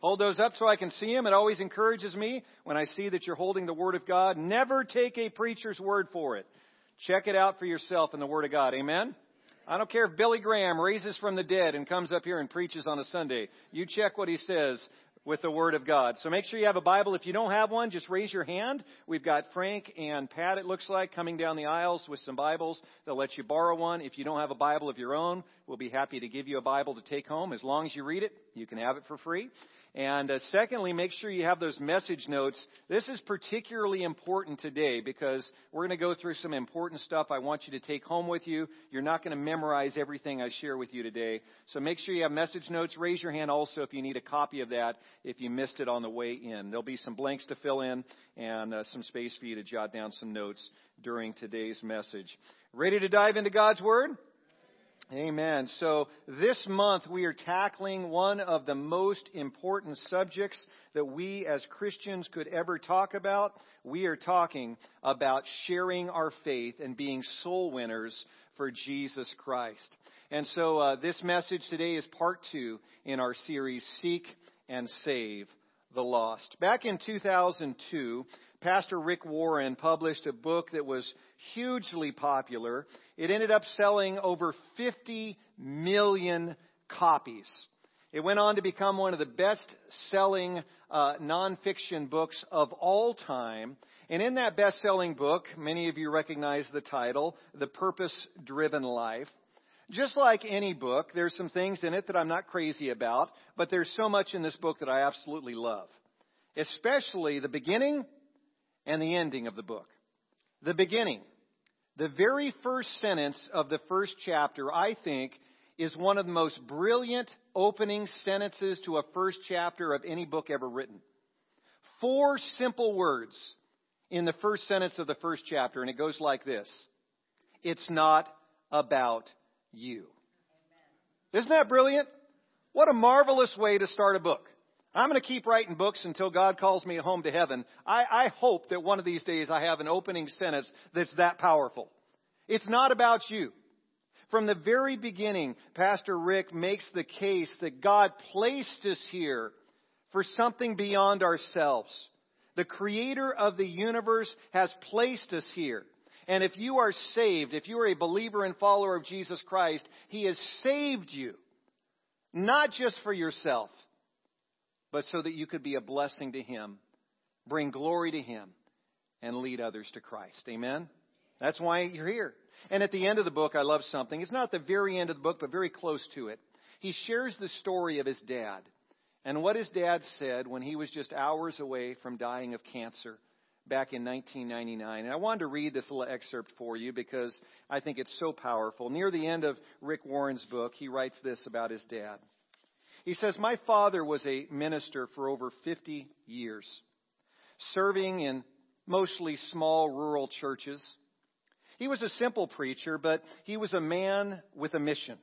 Hold those up so I can see them. It always encourages me when I see that you're holding the Word of God. Never take a preacher's word for it. Check it out for yourself in the Word of God. Amen? I don't care if Billy Graham raises from the dead and comes up here and preaches on a Sunday. You check what he says with the Word of God. So make sure you have a Bible. If you don't have one, just raise your hand. We've got Frank and Pat, it looks like, coming down the aisles with some Bibles. They'll let you borrow one. If you don't have a Bible of your own, we'll be happy to give you a Bible to take home. As long as you read it, you can have it for free. And uh, secondly, make sure you have those message notes. This is particularly important today because we're going to go through some important stuff I want you to take home with you. You're not going to memorize everything I share with you today. So make sure you have message notes. Raise your hand also if you need a copy of that if you missed it on the way in. There'll be some blanks to fill in and uh, some space for you to jot down some notes during today's message. Ready to dive into God's Word? Amen. So this month we are tackling one of the most important subjects that we as Christians could ever talk about. We are talking about sharing our faith and being soul winners for Jesus Christ. And so uh, this message today is part two in our series, Seek and Save the Lost. Back in 2002, Pastor Rick Warren published a book that was hugely popular. It ended up selling over 50 million copies. It went on to become one of the best selling uh, nonfiction books of all time. And in that best selling book, many of you recognize the title, The Purpose Driven Life. Just like any book, there's some things in it that I'm not crazy about, but there's so much in this book that I absolutely love. Especially the beginning and the ending of the book. The beginning. The very first sentence of the first chapter, I think, is one of the most brilliant opening sentences to a first chapter of any book ever written. Four simple words in the first sentence of the first chapter, and it goes like this It's not about you. Isn't that brilliant? What a marvelous way to start a book. I'm going to keep writing books until God calls me home to heaven. I, I hope that one of these days I have an opening sentence that's that powerful. It's not about you. From the very beginning, Pastor Rick makes the case that God placed us here for something beyond ourselves. The creator of the universe has placed us here. And if you are saved, if you are a believer and follower of Jesus Christ, He has saved you. Not just for yourself, but so that you could be a blessing to Him, bring glory to Him, and lead others to Christ. Amen? That's why you're here. And at the end of the book, I love something. It's not the very end of the book, but very close to it. He shares the story of his dad and what his dad said when he was just hours away from dying of cancer back in 1999. And I wanted to read this little excerpt for you because I think it's so powerful. Near the end of Rick Warren's book, he writes this about his dad. He says, My father was a minister for over 50 years, serving in mostly small rural churches. He was a simple preacher, but he was a man with a mission.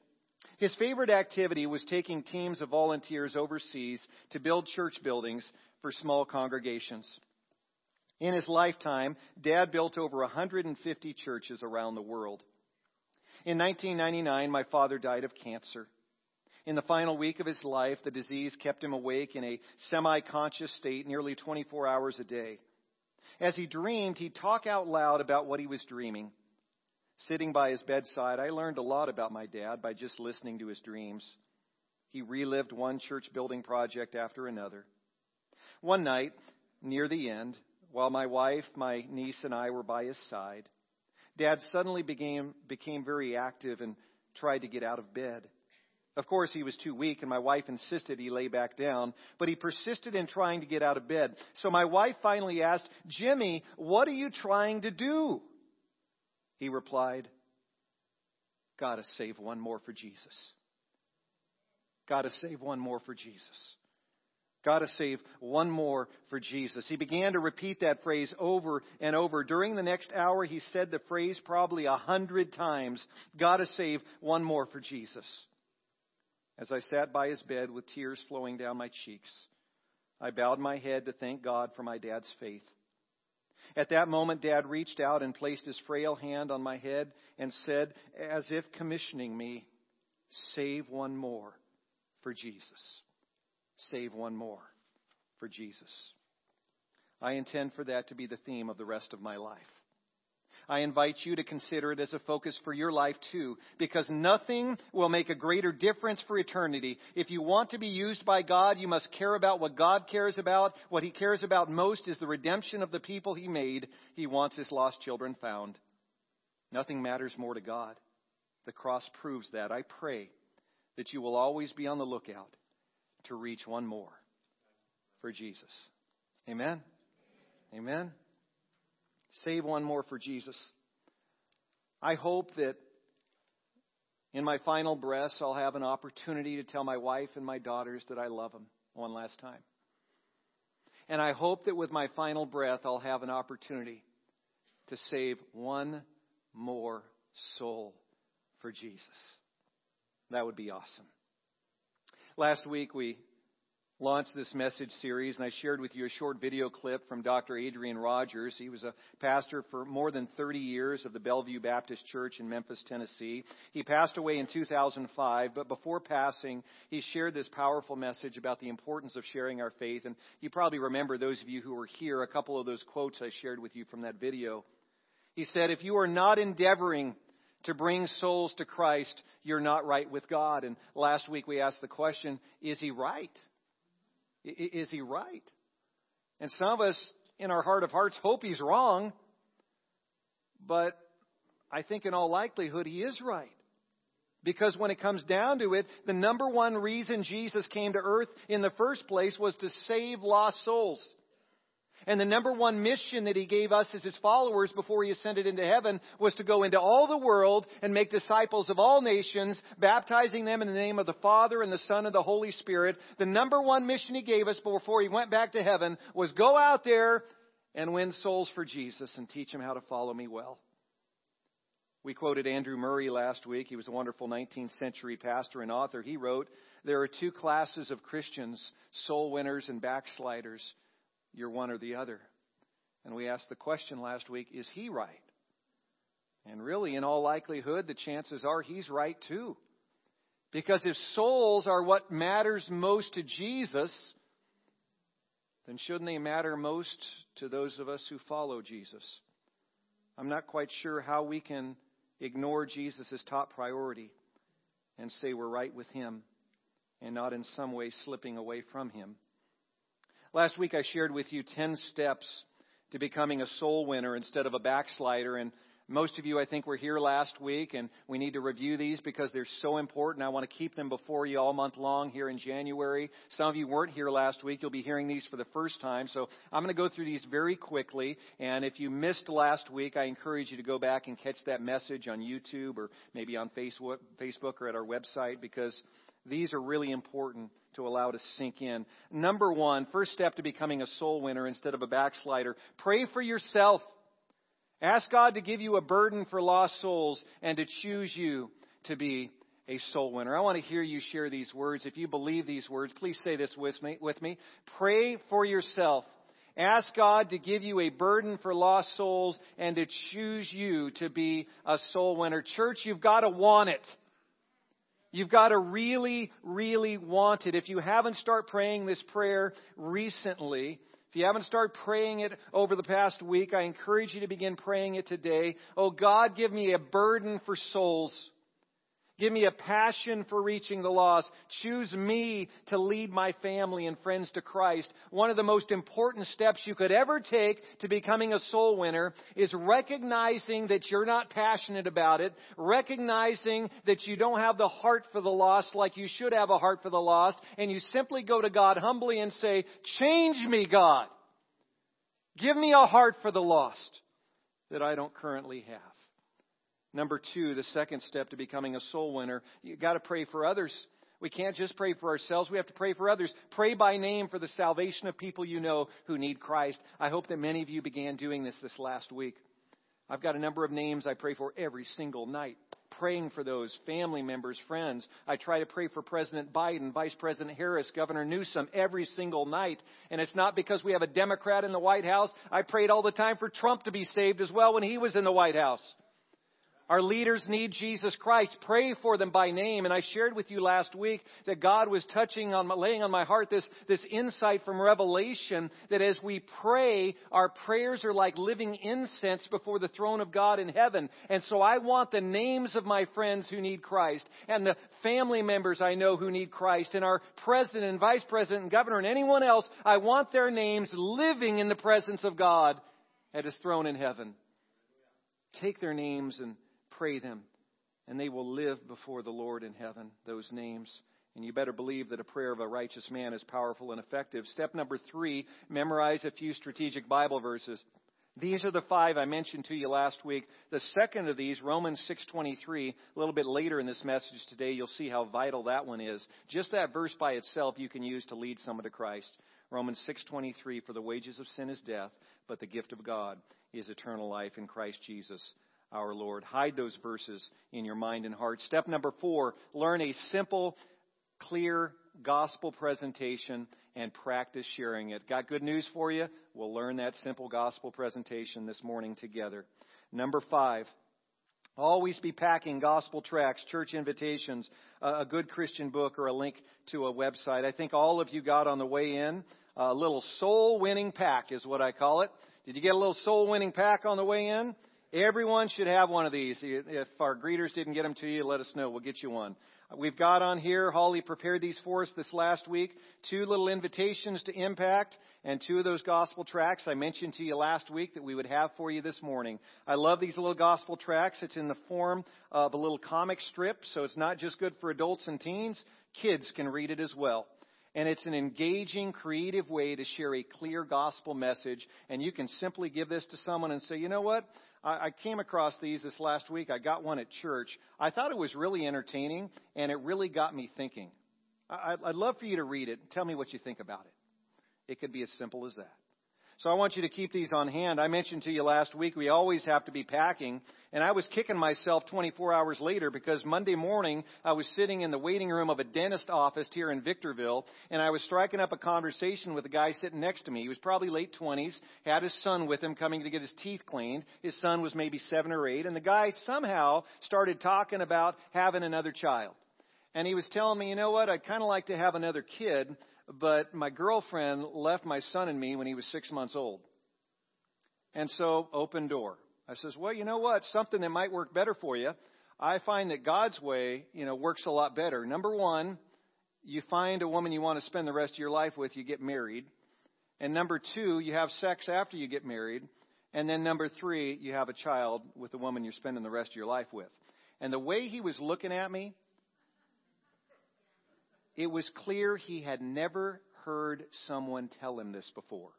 His favorite activity was taking teams of volunteers overseas to build church buildings for small congregations. In his lifetime, Dad built over 150 churches around the world. In 1999, my father died of cancer. In the final week of his life, the disease kept him awake in a semi conscious state nearly 24 hours a day. As he dreamed, he'd talk out loud about what he was dreaming. Sitting by his bedside, I learned a lot about my dad by just listening to his dreams. He relived one church building project after another. One night, near the end, while my wife, my niece, and I were by his side, Dad suddenly became, became very active and tried to get out of bed. Of course, he was too weak, and my wife insisted he lay back down, but he persisted in trying to get out of bed. So my wife finally asked, Jimmy, what are you trying to do? He replied, Gotta save one more for Jesus. Gotta save one more for Jesus. Gotta save one more for Jesus. He began to repeat that phrase over and over. During the next hour, he said the phrase probably a hundred times. Gotta save one more for Jesus. As I sat by his bed with tears flowing down my cheeks, I bowed my head to thank God for my dad's faith. At that moment, Dad reached out and placed his frail hand on my head and said, as if commissioning me, Save one more for Jesus. Save one more for Jesus. I intend for that to be the theme of the rest of my life. I invite you to consider it as a focus for your life too, because nothing will make a greater difference for eternity. If you want to be used by God, you must care about what God cares about. What He cares about most is the redemption of the people He made. He wants His lost children found. Nothing matters more to God. The cross proves that. I pray that you will always be on the lookout to reach one more for Jesus. Amen. Amen. Save one more for Jesus. I hope that in my final breaths, I'll have an opportunity to tell my wife and my daughters that I love them one last time. And I hope that with my final breath, I'll have an opportunity to save one more soul for Jesus. That would be awesome. Last week, we launched this message series, and I shared with you a short video clip from Dr. Adrian Rogers. He was a pastor for more than 30 years of the Bellevue Baptist Church in Memphis, Tennessee. He passed away in 2005, but before passing, he shared this powerful message about the importance of sharing our faith. And you probably remember, those of you who were here, a couple of those quotes I shared with you from that video. He said, If you are not endeavoring to bring souls to Christ, you're not right with God. And last week we asked the question, is he right? Is he right? And some of us, in our heart of hearts, hope he's wrong. But I think in all likelihood he is right. Because when it comes down to it, the number one reason Jesus came to earth in the first place was to save lost souls. And the number one mission that he gave us as his followers before he ascended into heaven was to go into all the world and make disciples of all nations, baptizing them in the name of the Father and the Son and the Holy Spirit. The number one mission he gave us before he went back to heaven was go out there and win souls for Jesus and teach them how to follow me well. We quoted Andrew Murray last week. He was a wonderful 19th century pastor and author. He wrote, There are two classes of Christians, soul winners and backsliders you're one or the other. And we asked the question last week is he right? And really, in all likelihood, the chances are he's right too. Because if souls are what matters most to Jesus, then shouldn't they matter most to those of us who follow Jesus? I'm not quite sure how we can ignore Jesus top priority and say we're right with him and not in some way slipping away from him. Last week I shared with you 10 steps to becoming a soul winner instead of a backslider. And most of you, I think, were here last week, and we need to review these because they're so important. I want to keep them before you all month long here in January. Some of you weren't here last week. You'll be hearing these for the first time. So I'm going to go through these very quickly. And if you missed last week, I encourage you to go back and catch that message on YouTube or maybe on Facebook or at our website because these are really important to allow to sink in. Number one, first step to becoming a soul winner instead of a backslider. Pray for yourself. Ask God to give you a burden for lost souls and to choose you to be a soul winner. I want to hear you share these words. If you believe these words, please say this with me. With me. Pray for yourself. Ask God to give you a burden for lost souls and to choose you to be a soul winner. Church, you've got to want it. You've got to really, really want it. If you haven't started praying this prayer recently, if you haven't started praying it over the past week, I encourage you to begin praying it today. Oh God, give me a burden for souls. Give me a passion for reaching the lost. Choose me to lead my family and friends to Christ. One of the most important steps you could ever take to becoming a soul winner is recognizing that you're not passionate about it, recognizing that you don't have the heart for the lost like you should have a heart for the lost, and you simply go to God humbly and say, Change me, God. Give me a heart for the lost that I don't currently have. Number two, the second step to becoming a soul winner, you've got to pray for others. We can't just pray for ourselves. We have to pray for others. Pray by name for the salvation of people you know who need Christ. I hope that many of you began doing this this last week. I've got a number of names I pray for every single night. Praying for those family members, friends. I try to pray for President Biden, Vice President Harris, Governor Newsom every single night. And it's not because we have a Democrat in the White House. I prayed all the time for Trump to be saved as well when he was in the White House. Our leaders need Jesus Christ. Pray for them by name. And I shared with you last week that God was touching on, laying on my heart this, this insight from Revelation that as we pray, our prayers are like living incense before the throne of God in heaven. And so I want the names of my friends who need Christ and the family members I know who need Christ and our president and vice president and governor and anyone else. I want their names living in the presence of God at his throne in heaven. Take their names and pray them, and they will live before the Lord in heaven, those names. And you better believe that a prayer of a righteous man is powerful and effective. Step number three, memorize a few strategic Bible verses. These are the five I mentioned to you last week. The second of these, Romans 6:23, a little bit later in this message today, you'll see how vital that one is. Just that verse by itself you can use to lead someone to Christ. Romans 6:23 for the wages of sin is death, but the gift of God is eternal life in Christ Jesus our Lord. Hide those verses in your mind and heart. Step number four learn a simple, clear gospel presentation and practice sharing it. Got good news for you? We'll learn that simple gospel presentation this morning together. Number five, Always be packing gospel tracts, church invitations, a good Christian book, or a link to a website. I think all of you got on the way in a little soul winning pack, is what I call it. Did you get a little soul winning pack on the way in? Everyone should have one of these. If our greeters didn't get them to you, let us know. We'll get you one. We've got on here, Holly prepared these for us this last week, two little invitations to impact and two of those gospel tracts I mentioned to you last week that we would have for you this morning. I love these little gospel tracts. It's in the form of a little comic strip, so it's not just good for adults and teens. Kids can read it as well. And it's an engaging, creative way to share a clear gospel message. And you can simply give this to someone and say, you know what? I, I came across these this last week. I got one at church. I thought it was really entertaining, and it really got me thinking. I, I'd love for you to read it and tell me what you think about it. It could be as simple as that. So I want you to keep these on hand. I mentioned to you last week we always have to be packing, and I was kicking myself 24 hours later because Monday morning I was sitting in the waiting room of a dentist office here in Victorville, and I was striking up a conversation with a guy sitting next to me. He was probably late 20s, had his son with him coming to get his teeth cleaned. His son was maybe 7 or 8, and the guy somehow started talking about having another child. And he was telling me, you know what, I'd kind of like to have another kid, but my girlfriend left my son and me when he was six months old. And so, open door. I says, well, you know what? Something that might work better for you. I find that God's way, you know, works a lot better. Number one, you find a woman you want to spend the rest of your life with, you get married. And number two, you have sex after you get married. And then number three, you have a child with the woman you're spending the rest of your life with. And the way he was looking at me, it was clear he had never heard someone tell him this before.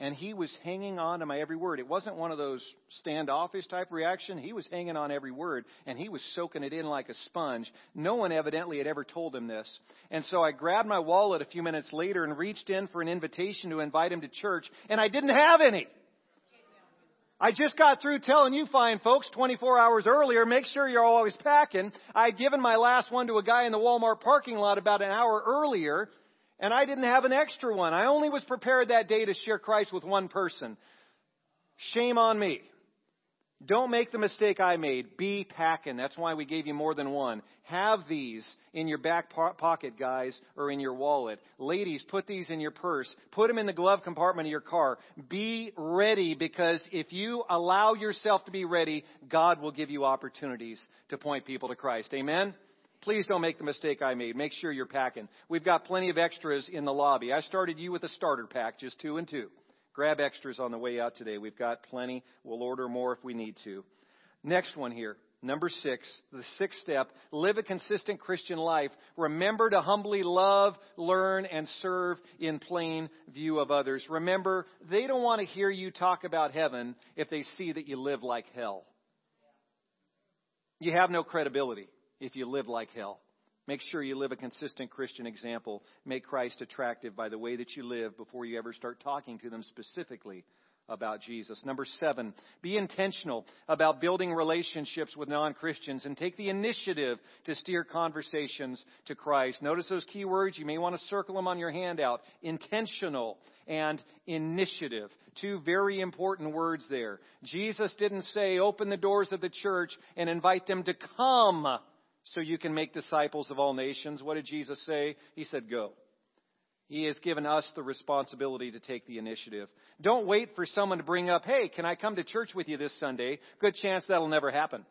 And he was hanging on to my every word. It wasn't one of those standoffish type reaction. He was hanging on every word and he was soaking it in like a sponge. No one evidently had ever told him this. And so I grabbed my wallet a few minutes later and reached in for an invitation to invite him to church and I didn't have any. I just got through telling you fine folks 24 hours earlier, make sure you're always packing. I had given my last one to a guy in the Walmart parking lot about an hour earlier, and I didn't have an extra one. I only was prepared that day to share Christ with one person. Shame on me. Don't make the mistake I made. Be packing. That's why we gave you more than one. Have these in your back pocket, guys, or in your wallet. Ladies, put these in your purse. Put them in the glove compartment of your car. Be ready because if you allow yourself to be ready, God will give you opportunities to point people to Christ. Amen? Please don't make the mistake I made. Make sure you're packing. We've got plenty of extras in the lobby. I started you with a starter pack, just two and two. Grab extras on the way out today. We've got plenty. We'll order more if we need to. Next one here. Number six, the sixth step, live a consistent Christian life. Remember to humbly love, learn, and serve in plain view of others. Remember, they don't want to hear you talk about heaven if they see that you live like hell. You have no credibility if you live like hell. Make sure you live a consistent Christian example. Make Christ attractive by the way that you live before you ever start talking to them specifically about Jesus. Number seven, be intentional about building relationships with non Christians and take the initiative to steer conversations to Christ. Notice those key words. You may want to circle them on your handout intentional and initiative. Two very important words there. Jesus didn't say, open the doors of the church and invite them to come so you can make disciples of all nations. What did Jesus say? He said, go. He has given us the responsibility to take the initiative. Don't wait for someone to bring up, hey, can I come to church with you this Sunday? Good chance that'll never happen.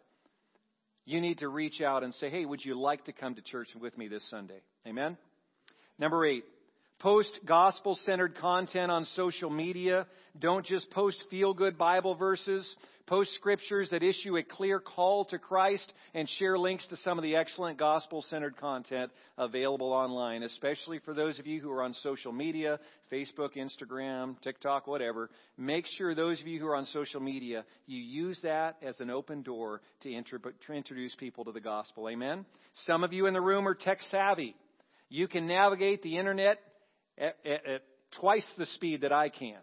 You need to reach out and say, hey, would you like to come to church with me this Sunday? Amen? Number eight, post gospel centered content on social media. Don't just post feel good Bible verses. Post scriptures that issue a clear call to Christ and share links to some of the excellent gospel centered content available online, especially for those of you who are on social media, Facebook, Instagram, TikTok, whatever. Make sure those of you who are on social media, you use that as an open door to, introduce people to the gospel. Amen? Some of you in the room are tech savvy. You can navigate the internet at, at, at twice the speed that I can.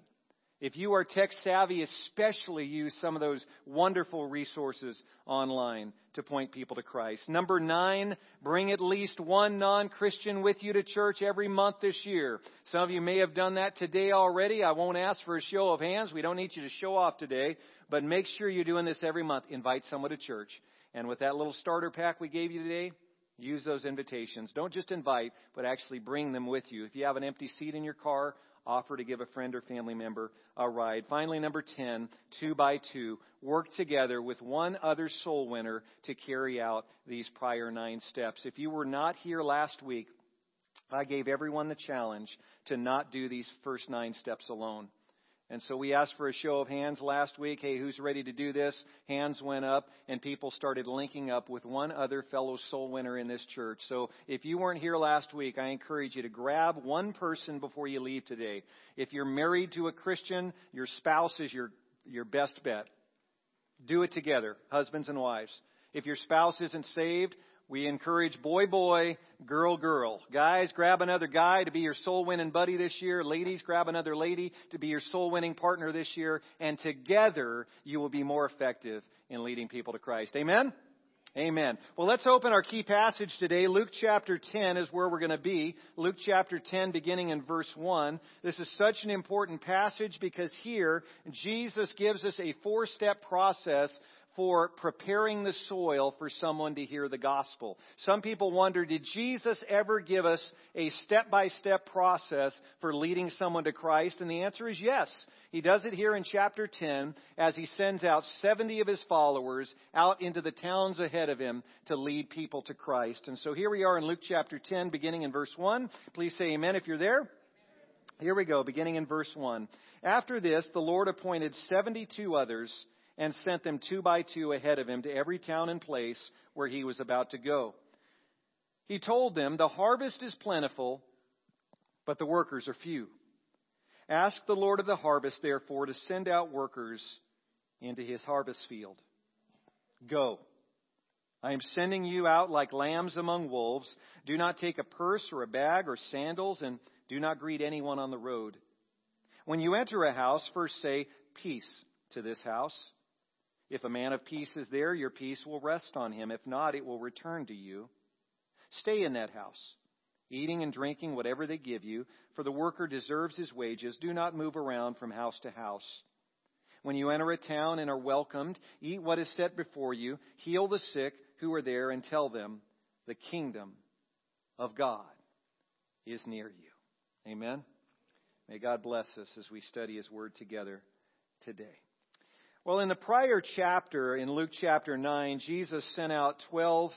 If you are tech savvy, especially use some of those wonderful resources online to point people to Christ. Number nine, bring at least one non-Christian with you to church every month this year. Some of you may have done that today already. I won't ask for a show of hands. We don't need you to show off today, but make sure you're doing this every month. Invite someone to church. And with that little starter pack we gave you today, use those invitations. Don't just invite, but actually bring them with you. If you have an empty seat in your car, offer to give a friend or family member a ride. Finally, number 10, two by two, work together with one other soul winner to carry out these prior nine steps. If you were not here last week, I gave everyone the challenge to not do these first nine steps alone. And so we asked for a show of hands last week. Hey, who's ready to do this? Hands went up, and people started linking up with one other fellow soul winner in this church. So if you weren't here last week, I encourage you to grab one person before you leave today. If you're married to a Christian, your spouse is your, your best bet. Do it together, husbands and wives. If your spouse isn't saved, we encourage boy, boy, girl, girl. Guys, grab another guy to be your soul winning buddy this year. Ladies, grab another lady to be your soul winning partner this year. And together, you will be more effective in leading people to Christ. Amen? Amen. Well, let's open our key passage today. Luke chapter 10 is where we're going to be. Luke chapter 10 beginning in verse 1. This is such an important passage because here Jesus gives us a four step process for preparing the soil for someone to hear the gospel. Some people wonder, did Jesus ever give us a step by step process for leading someone to Christ? And the answer is yes. He does it here in chapter 10 as he sends out 70 of his followers out into the towns ahead of him to lead people to Christ. And so here we are in Luke chapter 10, beginning in verse 1. Please say amen if you're there. Here we go, beginning in verse 1. After this, the Lord appointed 72 others and sent them two by two ahead of him to every town and place where he was about to go. He told them, The harvest is plentiful, but the workers are few. Ask the Lord of the harvest, therefore, to send out workers into his harvest field. Go. I am sending you out like lambs among wolves. Do not take a purse or a bag or sandals, and do not greet anyone on the road. When you enter a house, first say, Peace to this house. If a man of peace is there, your peace will rest on him. If not, it will return to you. Stay in that house, eating and drinking whatever they give you, for the worker deserves his wages. Do not move around from house to house. When you enter a town and are welcomed, eat what is set before you, heal the sick who are there, and tell them, the kingdom of God is near you. Amen. May God bless us as we study his word together today. Well, in the prior chapter, in Luke chapter 9, Jesus sent out 12,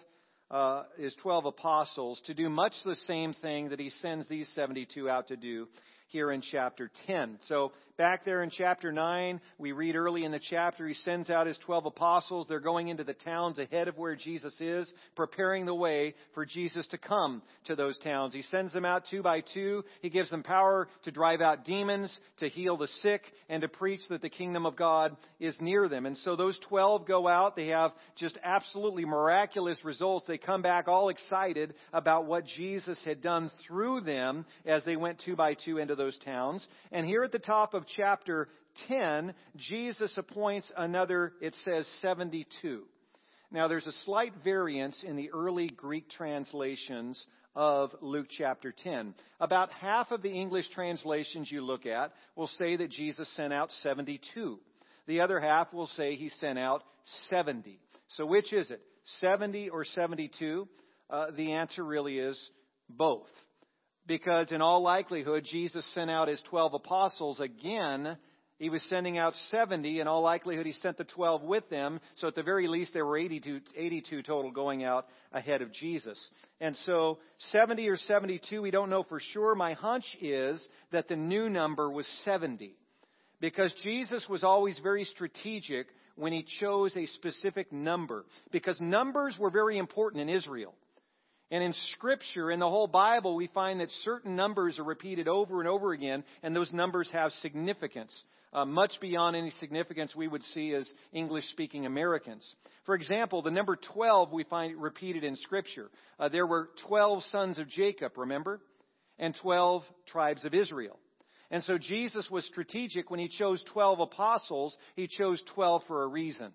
uh, his 12 apostles to do much the same thing that he sends these 72 out to do here in chapter 10. So Back there in chapter 9, we read early in the chapter, he sends out his 12 apostles. They're going into the towns ahead of where Jesus is, preparing the way for Jesus to come to those towns. He sends them out two by two. He gives them power to drive out demons, to heal the sick, and to preach that the kingdom of God is near them. And so those 12 go out. They have just absolutely miraculous results. They come back all excited about what Jesus had done through them as they went two by two into those towns. And here at the top of chapter 10, Jesus appoints another, it says 72. Now, there's a slight variance in the early Greek translations of Luke chapter 10. About half of the English translations you look at will say that Jesus sent out 72. The other half will say he sent out 70. So which is it? 70 or 72? Uh, the answer really is both. Because in all likelihood, Jesus sent out his 12 apostles again he was sending out 70. In all likelihood, he sent the 12 with them. So at the very least, there were 82, 82 total going out ahead of Jesus. And so 70 or 72, we don't know for sure. My hunch is that the new number was 70. Because Jesus was always very strategic when he chose a specific number. Because numbers were very important in Israel. And in Scripture, in the whole Bible, we find that certain numbers are repeated over and over again, and those numbers have significance uh, much beyond any significance we would see as English speaking Americans. For example, the number 12 we find repeated in Scripture. Uh, there were 12 sons of Jacob, remember? And 12 tribes of Israel. And so Jesus was strategic when he chose 12 apostles. He chose 12 for a reason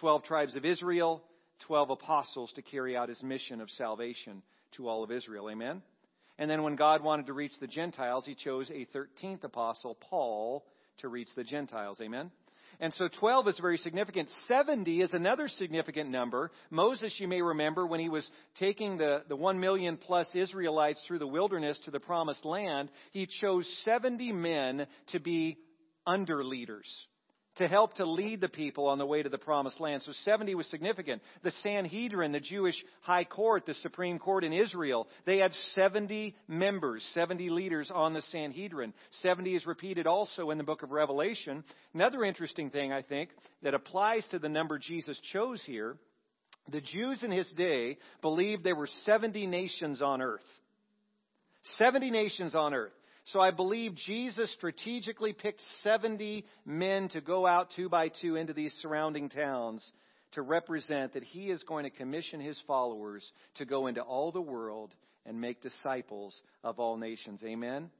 12 tribes of Israel, 12 apostles to carry out his mission of salvation to all of Israel. Amen? And then when God wanted to reach the Gentiles, he chose a 13th apostle, Paul, to reach the Gentiles. Amen? And so 12 is very significant. 70 is another significant number. Moses, you may remember, when he was taking the, the 1 million plus Israelites through the wilderness to the promised land, he chose 70 men to be under leaders to help to lead the people on the way to the promised land. So 70 was significant. The Sanhedrin, the Jewish high court, the Supreme Court in Israel, they had 70 members, 70 leaders on the Sanhedrin. 70 is repeated also in the book of Revelation. Another interesting thing, I think, that applies to the number Jesus chose here, the Jews in his day believed there were 70 nations on earth. 70 nations on earth. So I believe Jesus strategically picked 70 men to go out two by two into these surrounding towns to represent that he is going to commission his followers to go into all the world and make disciples of all nations. Amen?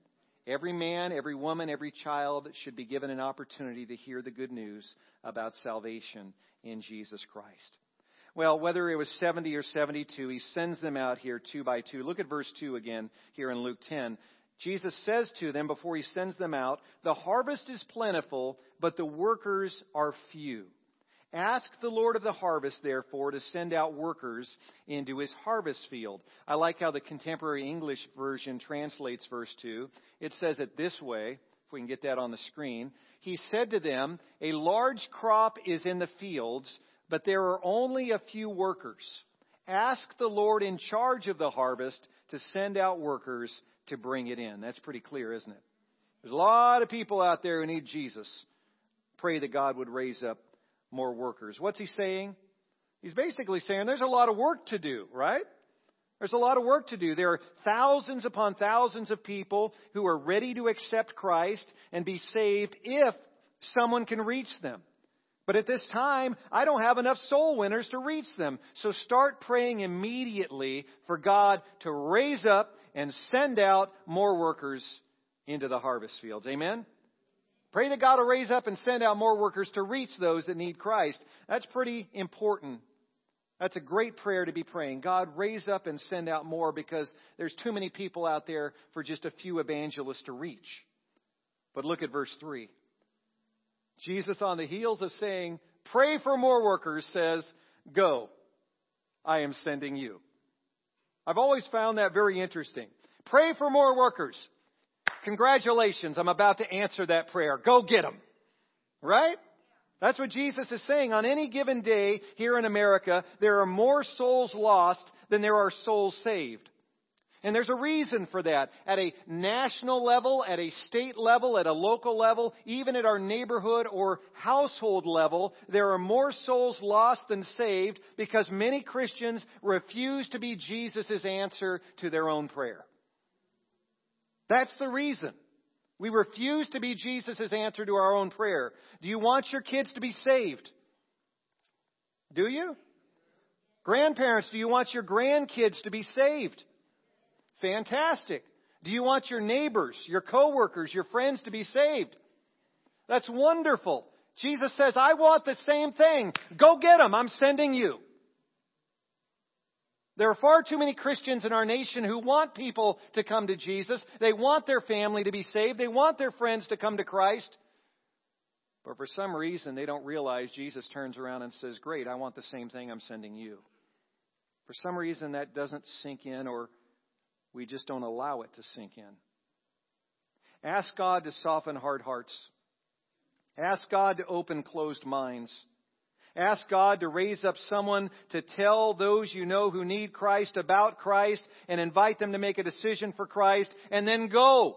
Every man, every woman, every child should be given an opportunity to hear the good news about salvation in Jesus Christ. Well, whether it was 70 or 72, he sends them out here two by two. Look at verse 2 again here in Luke 10. Jesus says to them before he sends them out, The harvest is plentiful, but the workers are few. Ask the Lord of the harvest, therefore, to send out workers into his harvest field. I like how the contemporary English version translates verse 2. It says it this way, if we can get that on the screen. He said to them, A large crop is in the fields, but there are only a few workers. Ask the Lord in charge of the harvest to send out workers to bring it in. That's pretty clear, isn't it? There's a lot of people out there who need Jesus. Pray that God would raise up more workers. What's he saying? He's basically saying there's a lot of work to do, right? There's a lot of work to do. There are thousands upon thousands of people who are ready to accept Christ and be saved if someone can reach them. But at this time, I don't have enough soul winners to reach them. So start praying immediately for God to raise up and send out more workers into the harvest fields. Amen? Pray that God will raise up and send out more workers to reach those that need Christ. That's pretty important. That's a great prayer to be praying. God, raise up and send out more because there's too many people out there for just a few evangelists to reach. But look at verse 3. Jesus, on the heels of saying, Pray for more workers, says, Go, I am sending you. I've always found that very interesting. Pray for more workers. Congratulations, I'm about to answer that prayer. Go get them. Right? That's what Jesus is saying. On any given day here in America, there are more souls lost than there are souls saved. And there's a reason for that. At a national level, at a state level, at a local level, even at our neighborhood or household level, there are more souls lost than saved because many Christians refuse to be Jesus' answer to their own prayer. That's the reason. We refuse to be Jesus' answer to our own prayer. Do you want your kids to be saved? Do you? Grandparents, do you want your grandkids to be saved? Fantastic. Do you want your neighbors, your coworkers, your friends to be saved? That's wonderful. Jesus says, I want the same thing. Go get them. I'm sending you. There are far too many Christians in our nation who want people to come to Jesus. They want their family to be saved. They want their friends to come to Christ. But for some reason, they don't realize Jesus turns around and says, Great, I want the same thing. I'm sending you. For some reason, that doesn't sink in, or we just don't allow it to sink in. Ask God to soften hard hearts. Ask God to open closed minds. Ask God to raise up someone to tell those you know who need Christ about Christ and invite them to make a decision for Christ and then go.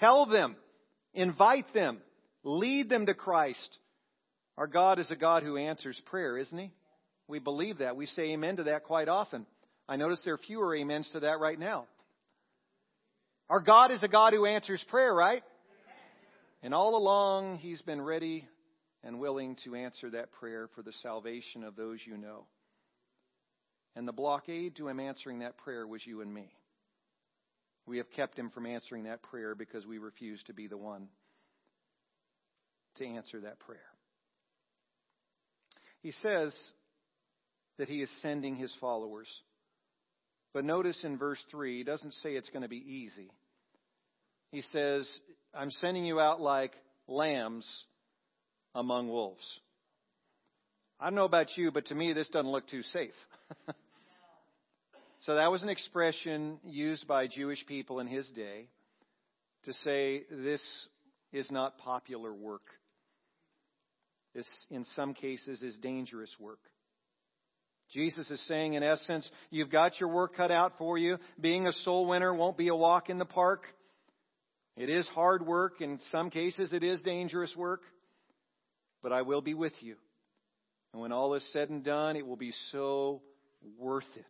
Tell them. Invite them. Lead them to Christ. Our God is a God who answers prayer, isn't He? We believe that. We say amen to that quite often. I notice there are fewer amens to that right now. Our God is a God who answers prayer, right? And all along, He's been ready and willing to answer that prayer for the salvation of those you know. And the blockade to him answering that prayer was you and me. We have kept him from answering that prayer because we refuse to be the one to answer that prayer. He says that he is sending his followers. But notice in verse 3, he doesn't say it's going to be easy. He says, I'm sending you out like lambs among wolves. I don't know about you, but to me, this doesn't look too safe. so that was an expression used by Jewish people in his day to say this is not popular work. This, in some cases, is dangerous work. Jesus is saying, in essence, you've got your work cut out for you. Being a soul winner won't be a walk in the park. It is hard work. In some cases, it is dangerous work but I will be with you. And when all is said and done, it will be so worth it.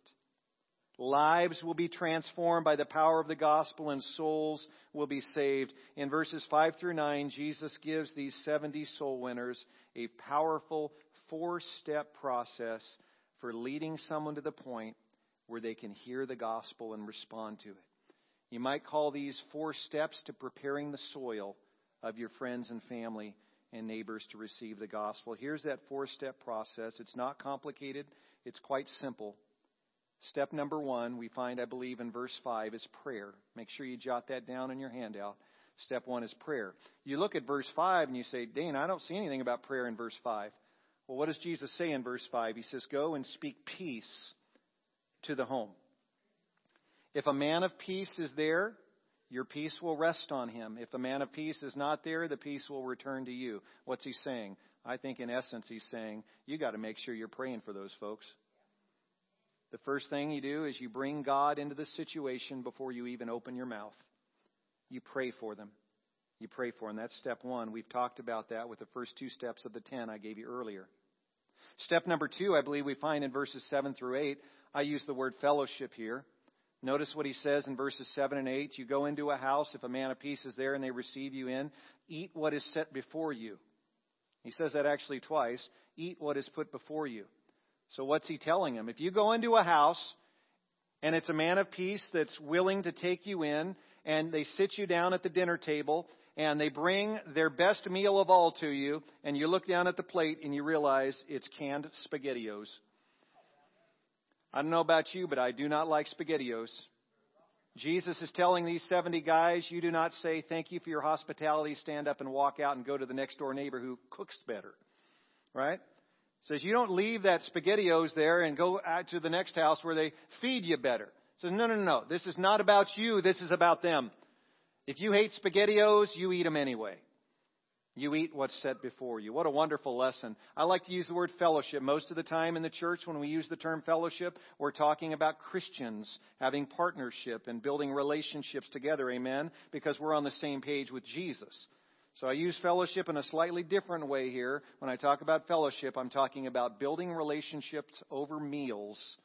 Lives will be transformed by the power of the gospel and souls will be saved. In verses 5 through 9, Jesus gives these 70 soul winners a powerful four step process for leading someone to the point where they can hear the gospel and respond to it. You might call these four steps to preparing the soil of your friends and family and neighbors to receive the gospel. Here's that four step process. It's not complicated, it's quite simple. Step number one, we find, I believe, in verse 5 is prayer. Make sure you jot that down in your handout. Step one is prayer. You look at verse 5 and you say, Dane, I don't see anything about prayer in verse 5. Well, what does Jesus say in verse 5? He says, Go and speak peace to the home. If a man of peace is there, your peace will rest on him. If the man of peace is not there, the peace will return to you. What's he saying? I think in essence he's saying, you got to make sure you're praying for those folks. The first thing you do is you bring God into the situation before you even open your mouth. You pray for them. You pray for them. That's step one. We've talked about that with the first two steps of the ten I gave you earlier. Step number two, I believe we find in verses seven through eight. I use the word fellowship here. Notice what he says in verses 7 and 8. You go into a house, if a man of peace is there and they receive you in, eat what is set before you. He says that actually twice. Eat what is put before you. So what's he telling them? If you go into a house and it's a man of peace that's willing to take you in and they sit you down at the dinner table and they bring their best meal of all to you and you look down at the plate and you realize it's canned spaghettios I don't know about you, but I do not like SpaghettiOs. Jesus is telling these 70 guys, you do not say thank you for your hospitality, stand up and walk out and go to the next door neighbor who cooks better. Right? Says you don't leave that SpaghettiOs there and go out to the next house where they feed you better. Says no, no, no, no. This is not about you. This is about them. If you hate SpaghettiOs, you eat them anyway. You eat what's set before you. What a wonderful lesson. I like to use the word fellowship. Most of the time in the church, when we use the term fellowship, we're talking about Christians having partnership and building relationships together. Amen? Because we're on the same page with Jesus. So I use fellowship in a slightly different way here. When I talk about fellowship, I'm talking about building relationships over meals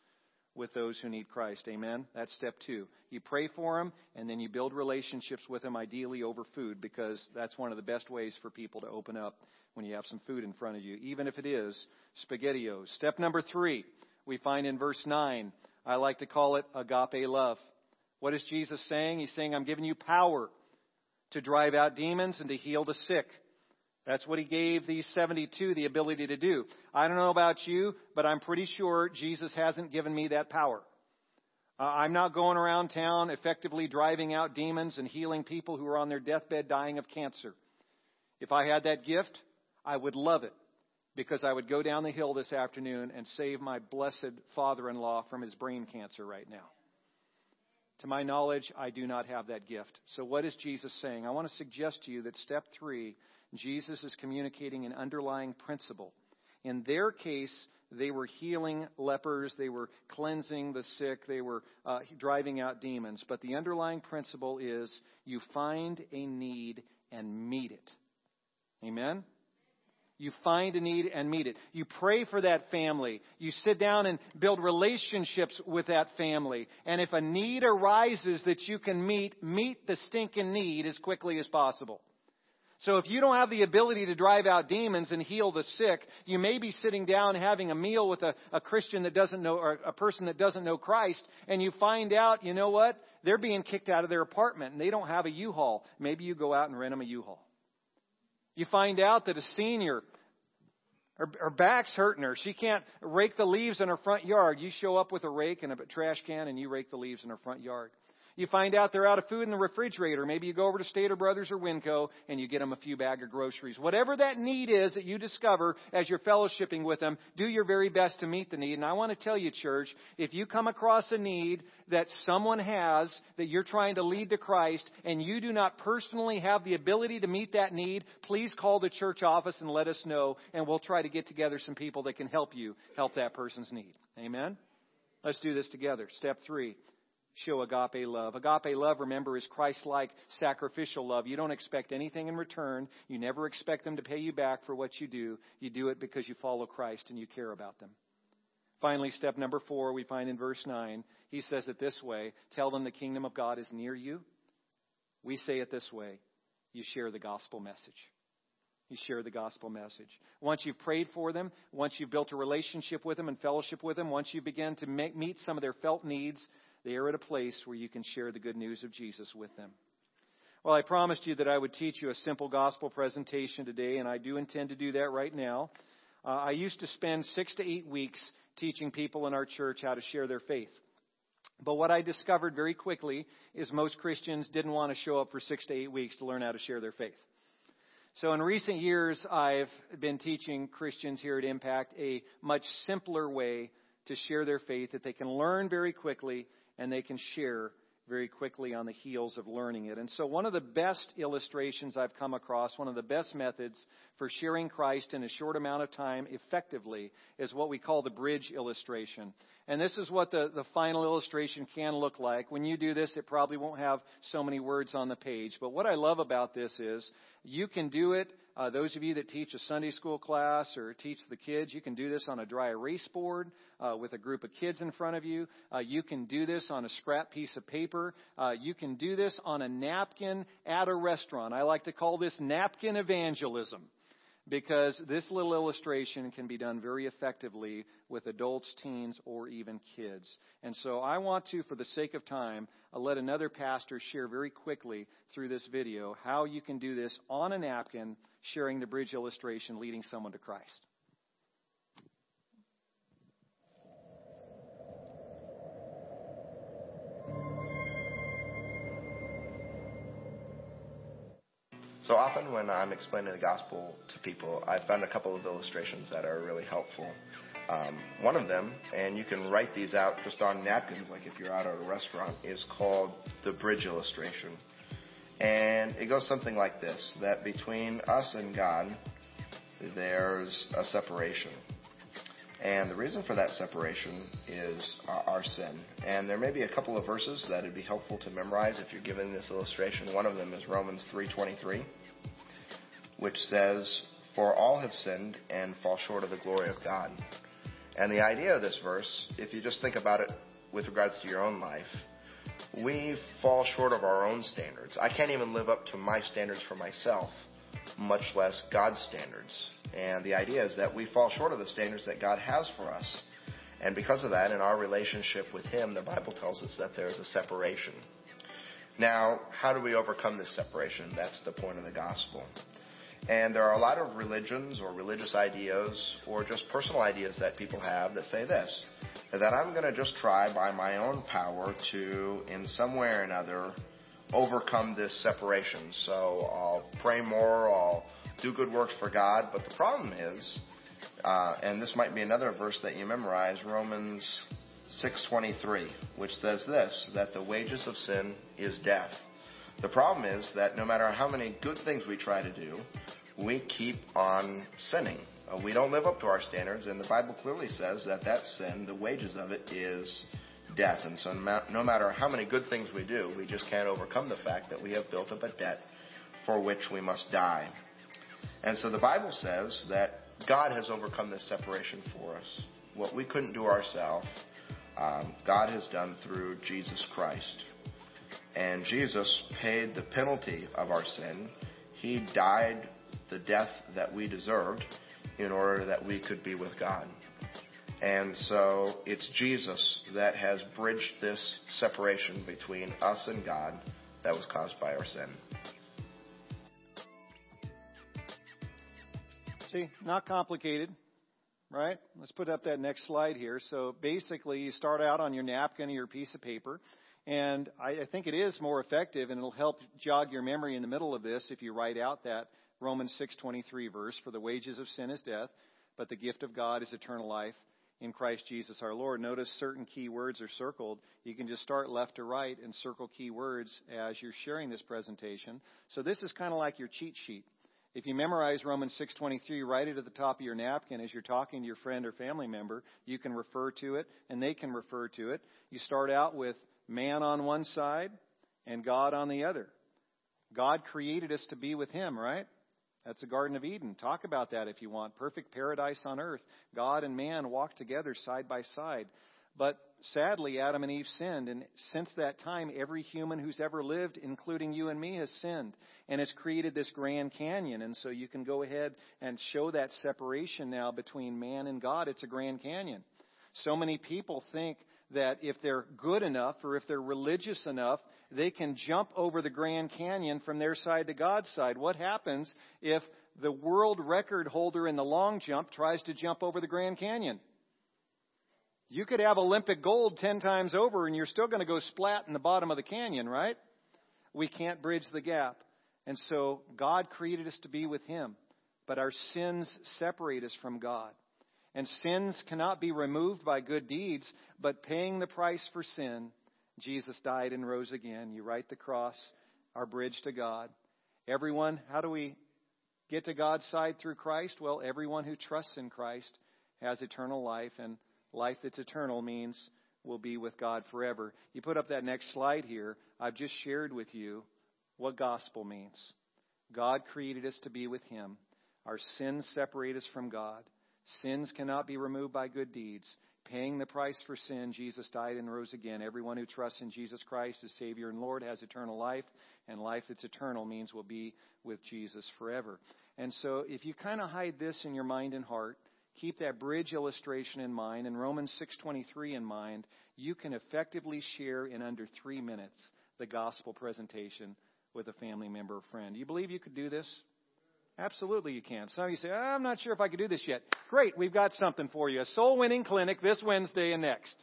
with those who need Christ. Amen? That's step two. You pray for them, and then you build relationships with them, ideally over food, because that's one of the best ways for people to open up when you have some food in front of you, even if it is SpaghettiOs. Step number three, we find in verse 9. I like to call it agape love. What is Jesus saying? He's saying, I'm giving you power to drive out demons and to heal the sick. That's what he gave these 72 the ability to do. I don't know about you, but I'm pretty sure Jesus hasn't given me that power. Uh, I'm not going around town effectively driving out demons and healing people who are on their deathbed dying of cancer. If I had that gift, I would love it because I would go down the hill this afternoon and save my blessed father in law from his brain cancer right now. To my knowledge, I do not have that gift. So, what is Jesus saying? I want to suggest to you that step three Jesus is communicating an underlying principle. In their case, they were healing lepers, they were cleansing the sick, they were uh, driving out demons. But the underlying principle is you find a need and meet it. Amen? You find a need and meet it. You pray for that family. You sit down and build relationships with that family. And if a need arises that you can meet, meet the stinking need as quickly as possible. So if you don't have the ability to drive out demons and heal the sick, you may be sitting down having a meal with a, a Christian that doesn't know, or a person that doesn't know Christ, and you find out, you know what? They're being kicked out of their apartment and they don't have a U-Haul. Maybe you go out and rent them a U-Haul. You find out that a senior, her, her back's hurting her. She can't rake the leaves in her front yard. You show up with a rake and a trash can and you rake the leaves in her front yard. You find out they're out of food in the refrigerator. Maybe you go over to Stater Brothers or Winco and you get them a few bag of groceries. Whatever that need is that you discover as you're fellowshipping with them, do your very best to meet the need. And I want to tell you, church, if you come across a need that someone has that you're trying to lead to Christ and you do not personally have the ability to meet that need, please call the church office and let us know and we'll try to get together some people that can help you help that person's need. Amen? Let's do this together. Step three show agape love. Agape love, remember, is Christ like sacrificial love. You don't expect anything in return. You never expect them to pay you back for what you do. You do it because you follow Christ and you care about them. Finally, step number four, we find in verse 9, he says it this way Tell them the kingdom of God is near you. We say it this way you share the gospel message. You share the gospel message. Once you've prayed for them, once you've built a relationship with them and fellowship with them, once you begin to make, meet some of their felt needs, they are at a place where you can share the good news of Jesus with them. Well, I promised you that I would teach you a simple gospel presentation today, and I do intend to do that right now. Uh, I used to spend six to eight weeks teaching people in our church how to share their faith. But what I discovered very quickly is most Christians didn't want to show up for six to eight weeks to learn how to share their faith. So in recent years, I've been teaching Christians here at Impact a much simpler way to share their faith that they can learn very quickly and they can share very quickly on the heels of learning it. And so, one of the best illustrations I've come across, one of the best methods for sharing Christ in a short amount of time effectively, is what we call the bridge illustration. And this is what the, the final illustration can look like. When you do this, it probably won't have so many words on the page. But what I love about this is you can do it uh, those of you that teach a Sunday school class or teach the kids, you can do this on a dry erase board uh, with a group of kids in front of you. Uh, you can do this on a scrap piece of paper. Uh, you can do this on a napkin at a restaurant. I like to call this napkin evangelism because this little illustration can be done very effectively with adults, teens, or even kids. And so I want to, for the sake of time, uh, let another pastor share very quickly through this video how you can do this on a napkin, sharing the bridge illustration, leading someone to Christ. So often when I'm explaining the gospel to people, I found a couple of illustrations that are really helpful. Um, one of them, and you can write these out just on napkins, like if you're out at a restaurant, is called the bridge illustration. And it goes something like this that between us and God, there's a separation. And the reason for that separation is our sin. And there may be a couple of verses that would be helpful to memorize if you're given this illustration. One of them is Romans 3:23, which says, "For all have sinned and fall short of the glory of God." And the idea of this verse, if you just think about it with regards to your own life, we fall short of our own standards. I can't even live up to my standards for myself much less God's standards. And the idea is that we fall short of the standards that God has for us. And because of that, in our relationship with Him, the Bible tells us that there is a separation. Now, how do we overcome this separation? That's the point of the gospel. And there are a lot of religions or religious ideas or just personal ideas that people have that say this that I'm going to just try by my own power to, in some way or another, overcome this separation. So I'll pray more, I'll do good works for God. But the problem is, uh, and this might be another verse that you memorize, Romans 6:23, which says this: that the wages of sin is death. The problem is that no matter how many good things we try to do, we keep on sinning. Uh, we don't live up to our standards, and the Bible clearly says that that sin, the wages of it, is death. And so, no matter how many good things we do, we just can't overcome the fact that we have built up a debt for which we must die. And so, the Bible says that God has overcome this separation for us. What we couldn't do ourselves, um, God has done through Jesus Christ. And Jesus paid the penalty of our sin. He died the death that we deserved in order that we could be with God. And so it's Jesus that has bridged this separation between us and God that was caused by our sin. See, not complicated, right? Let's put up that next slide here. So basically, you start out on your napkin or your piece of paper. And I, I think it is more effective, and it'll help jog your memory in the middle of this if you write out that Romans 6:23 verse, "For the wages of sin is death, but the gift of God is eternal life in Christ Jesus our Lord." Notice certain key words are circled. You can just start left to right and circle key words as you're sharing this presentation. So this is kind of like your cheat sheet. If you memorize Romans 6:23, write it at the top of your napkin as you're talking to your friend or family member. You can refer to it and they can refer to it. You start out with man on one side and God on the other. God created us to be with him, right? That's the Garden of Eden. Talk about that if you want. Perfect paradise on earth. God and man walk together side by side. But sadly, Adam and Eve sinned, and since that time, every human who's ever lived, including you and me, has sinned. And it's created this Grand Canyon. And so you can go ahead and show that separation now between man and God. It's a Grand Canyon. So many people think that if they're good enough or if they're religious enough, they can jump over the Grand Canyon from their side to God's side. What happens if the world record holder in the long jump tries to jump over the Grand Canyon? You could have Olympic gold 10 times over and you're still going to go splat in the bottom of the canyon, right? We can't bridge the gap. And so God created us to be with Him, but our sins separate us from God. And sins cannot be removed by good deeds, but paying the price for sin, Jesus died and rose again. You write the cross, our bridge to God. Everyone, how do we get to God's side through Christ? Well, everyone who trusts in Christ has eternal life, and life that's eternal means will be with God forever. You put up that next slide here. I've just shared with you what gospel means. God created us to be with Him. Our sins separate us from God. Sins cannot be removed by good deeds. Paying the price for sin, Jesus died and rose again. Everyone who trusts in Jesus Christ as Savior and Lord has eternal life, and life that's eternal means we'll be with Jesus forever. And so, if you kind of hide this in your mind and heart, keep that bridge illustration in mind and Romans 6:23 in mind, you can effectively share in under 3 minutes the gospel presentation with a family member or friend. You believe you could do this? Absolutely, you can. Some of you say, I'm not sure if I could do this yet. Great, we've got something for you a soul winning clinic this Wednesday and next.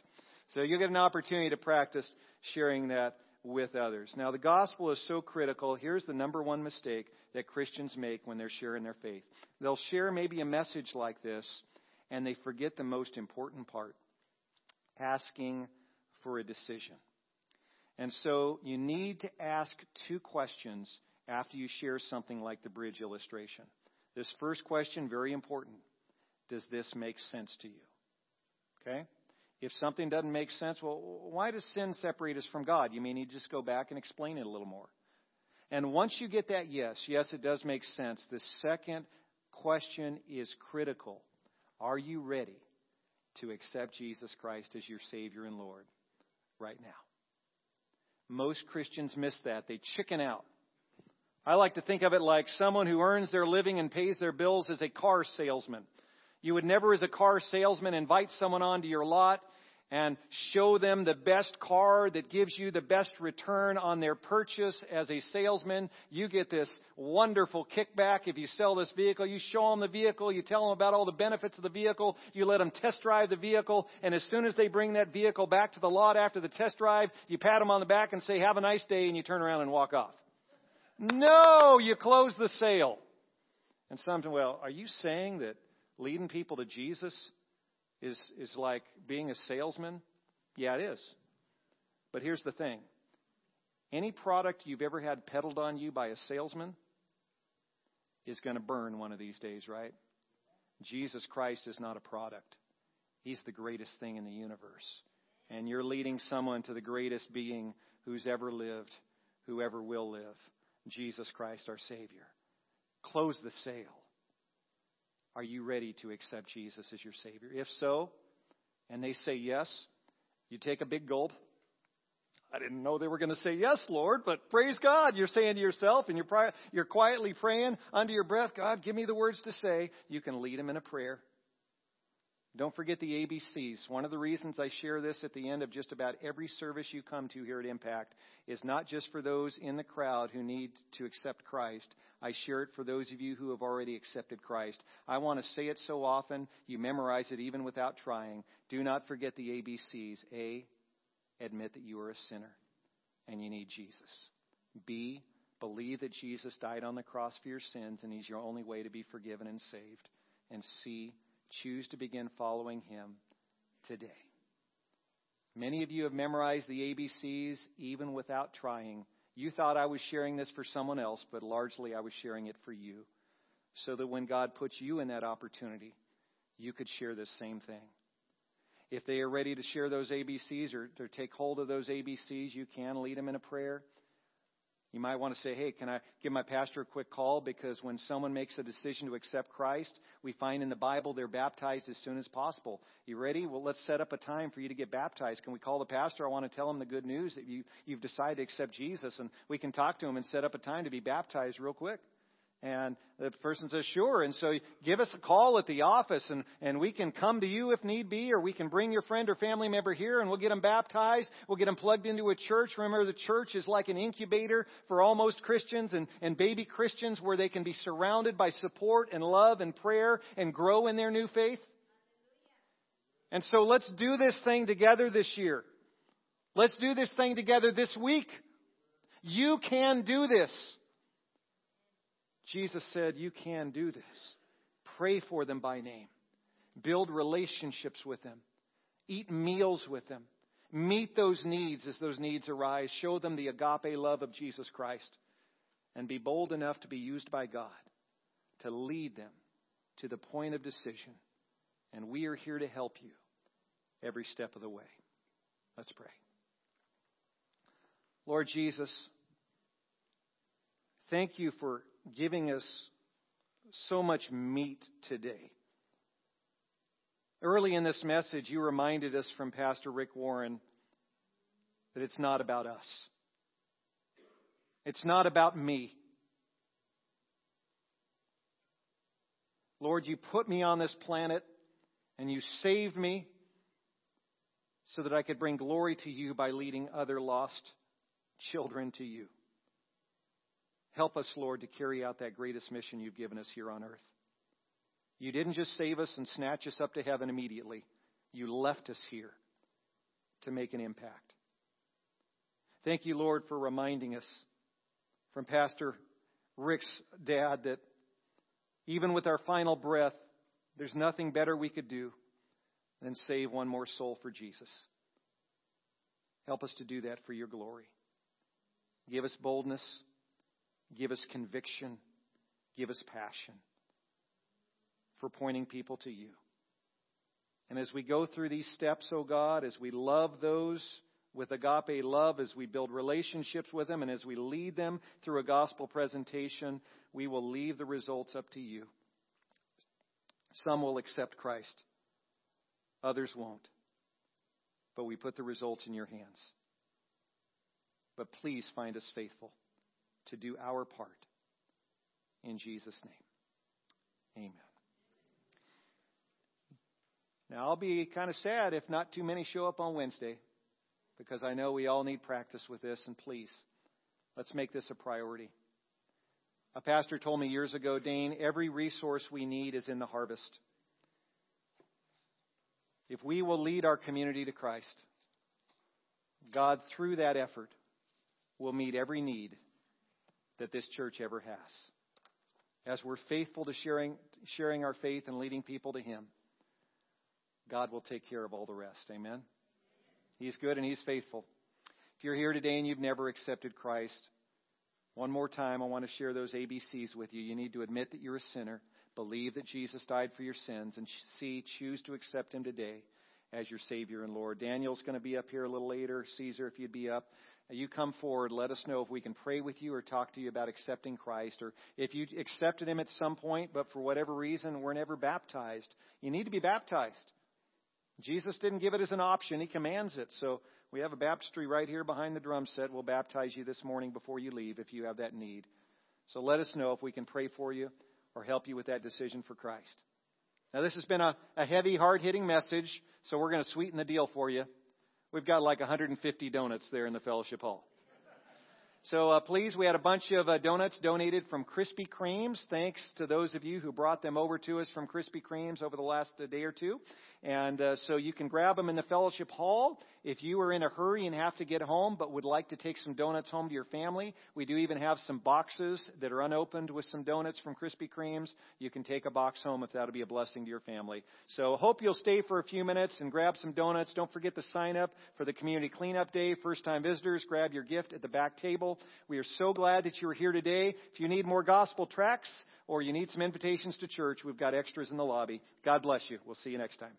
So you'll get an opportunity to practice sharing that with others. Now, the gospel is so critical. Here's the number one mistake that Christians make when they're sharing their faith they'll share maybe a message like this, and they forget the most important part asking for a decision. And so you need to ask two questions after you share something like the bridge illustration. This first question, very important. Does this make sense to you? Okay? If something doesn't make sense, well, why does sin separate us from God? You may need to just go back and explain it a little more. And once you get that yes, yes, it does make sense, the second question is critical. Are you ready to accept Jesus Christ as your Savior and Lord right now? Most Christians miss that. They chicken out. I like to think of it like someone who earns their living and pays their bills as a car salesman. You would never, as a car salesman, invite someone onto your lot and show them the best car that gives you the best return on their purchase as a salesman. You get this wonderful kickback if you sell this vehicle. You show them the vehicle, you tell them about all the benefits of the vehicle, you let them test drive the vehicle, and as soon as they bring that vehicle back to the lot after the test drive, you pat them on the back and say, have a nice day, and you turn around and walk off. No, you close the sale. And some, well, are you saying that leading people to Jesus is, is like being a salesman? Yeah, it is. But here's the thing any product you've ever had peddled on you by a salesman is going to burn one of these days, right? Jesus Christ is not a product, He's the greatest thing in the universe. And you're leading someone to the greatest being who's ever lived, who ever will live Jesus Christ, our Savior. Close the sale. Are you ready to accept Jesus as your Savior? If so, and they say yes, you take a big gulp. I didn't know they were going to say yes, Lord, but praise God. You're saying to yourself and you're, you're quietly praying under your breath, God, give me the words to say. You can lead them in a prayer. Don't forget the ABCs. One of the reasons I share this at the end of just about every service you come to here at Impact is not just for those in the crowd who need to accept Christ. I share it for those of you who have already accepted Christ. I want to say it so often, you memorize it even without trying. Do not forget the ABCs. A, admit that you are a sinner and you need Jesus. B, believe that Jesus died on the cross for your sins and he's your only way to be forgiven and saved. And C, choose to begin following Him today. Many of you have memorized the ABCs even without trying. You thought I was sharing this for someone else, but largely I was sharing it for you. So that when God puts you in that opportunity, you could share this same thing. If they are ready to share those ABCs or to take hold of those ABCs, you can lead them in a prayer. You might want to say, hey, can I give my pastor a quick call? Because when someone makes a decision to accept Christ, we find in the Bible they're baptized as soon as possible. You ready? Well, let's set up a time for you to get baptized. Can we call the pastor? I want to tell him the good news that you, you've decided to accept Jesus, and we can talk to him and set up a time to be baptized real quick. And the person says, sure. And so give us a call at the office and, and we can come to you if need be, or we can bring your friend or family member here and we'll get them baptized. We'll get them plugged into a church. Remember, the church is like an incubator for almost Christians and, and baby Christians where they can be surrounded by support and love and prayer and grow in their new faith. And so let's do this thing together this year. Let's do this thing together this week. You can do this. Jesus said, You can do this. Pray for them by name, build relationships with them, eat meals with them, meet those needs as those needs arise, show them the agape love of Jesus Christ, and be bold enough to be used by God to lead them to the point of decision. And we are here to help you every step of the way. Let's pray. Lord Jesus, thank you for giving us so much meat today. Early in this message, you reminded us from Pastor Rick Warren that it's not about us. It's not about me. Lord, you put me on this planet and you saved me so that I could bring glory to you by leading other lost children to you. Help us, Lord, to carry out that greatest mission you've given us here on earth. You didn't just save us and snatch us up to heaven immediately, you left us here to make an impact. Thank you, Lord, for reminding us from Pastor Rick's dad that even with our final breath, there's nothing better we could do than save one more soul for Jesus. Help us to do that for your glory. Give us boldness Give us conviction. Give us passion for pointing people to you. And as we go through these steps, O oh God, as we love those with agape love, as we build relationships with them, and as we lead them through a gospel presentation, we will leave the results up to you. Some will accept Christ, others won't. But we put the results in your hands. But please find us faithful to do our part. In Jesus' name, amen. Now, I'll be kind of sad if not too many show up on Wednesday because I know we all need practice with this, and please, let's make this a priority. A pastor told me years ago, Dane, every resource we need is in the harvest. If we will lead our community to Christ, God, through that effort, will meet every need that this church ever has. As we're faithful to sharing, sharing our faith and leading people to Him, God will take care of all the rest. Amen? He's good and He's faithful. If you're here today and you've never accepted Christ, one more time, I want to share those ABCs with you. You need to admit that you're a sinner, believe that Jesus died for your sins, and C, choose to accept Him today as your Savior and Lord. Daniel's going to be up here a little later. Caesar, if you'd be up, you come forward. Let us know if we can pray with you or talk to you about accepting Christ, or if you accepted Him at some point, but for whatever reason were never baptized. You need to be baptized. Jesus didn't give it as an option, He commands it. So we have a baptistry right here behind the drum set. We'll baptize you this morning before you leave if you have that need. So let us know if we can pray for you or help you with that decision for Christ. Now, this has been a, a heavy, hard hitting message, so we're going to sweeten the deal for you. We've got like 150 donuts there in the fellowship hall. So uh, please, we had a bunch of uh, donuts donated from Krispy Kremes. Thanks to those of you who brought them over to us from Krispy Kremes over the last uh, day or two. And uh, so you can grab them in the fellowship hall. If you are in a hurry and have to get home but would like to take some donuts home to your family, we do even have some boxes that are unopened with some donuts from Krispy Kremes. You can take a box home if that'll be a blessing to your family. So hope you'll stay for a few minutes and grab some donuts. Don't forget to sign up for the community cleanup day. First time visitors, grab your gift at the back table. We are so glad that you are here today. If you need more gospel tracts or you need some invitations to church, we've got extras in the lobby. God bless you. We'll see you next time.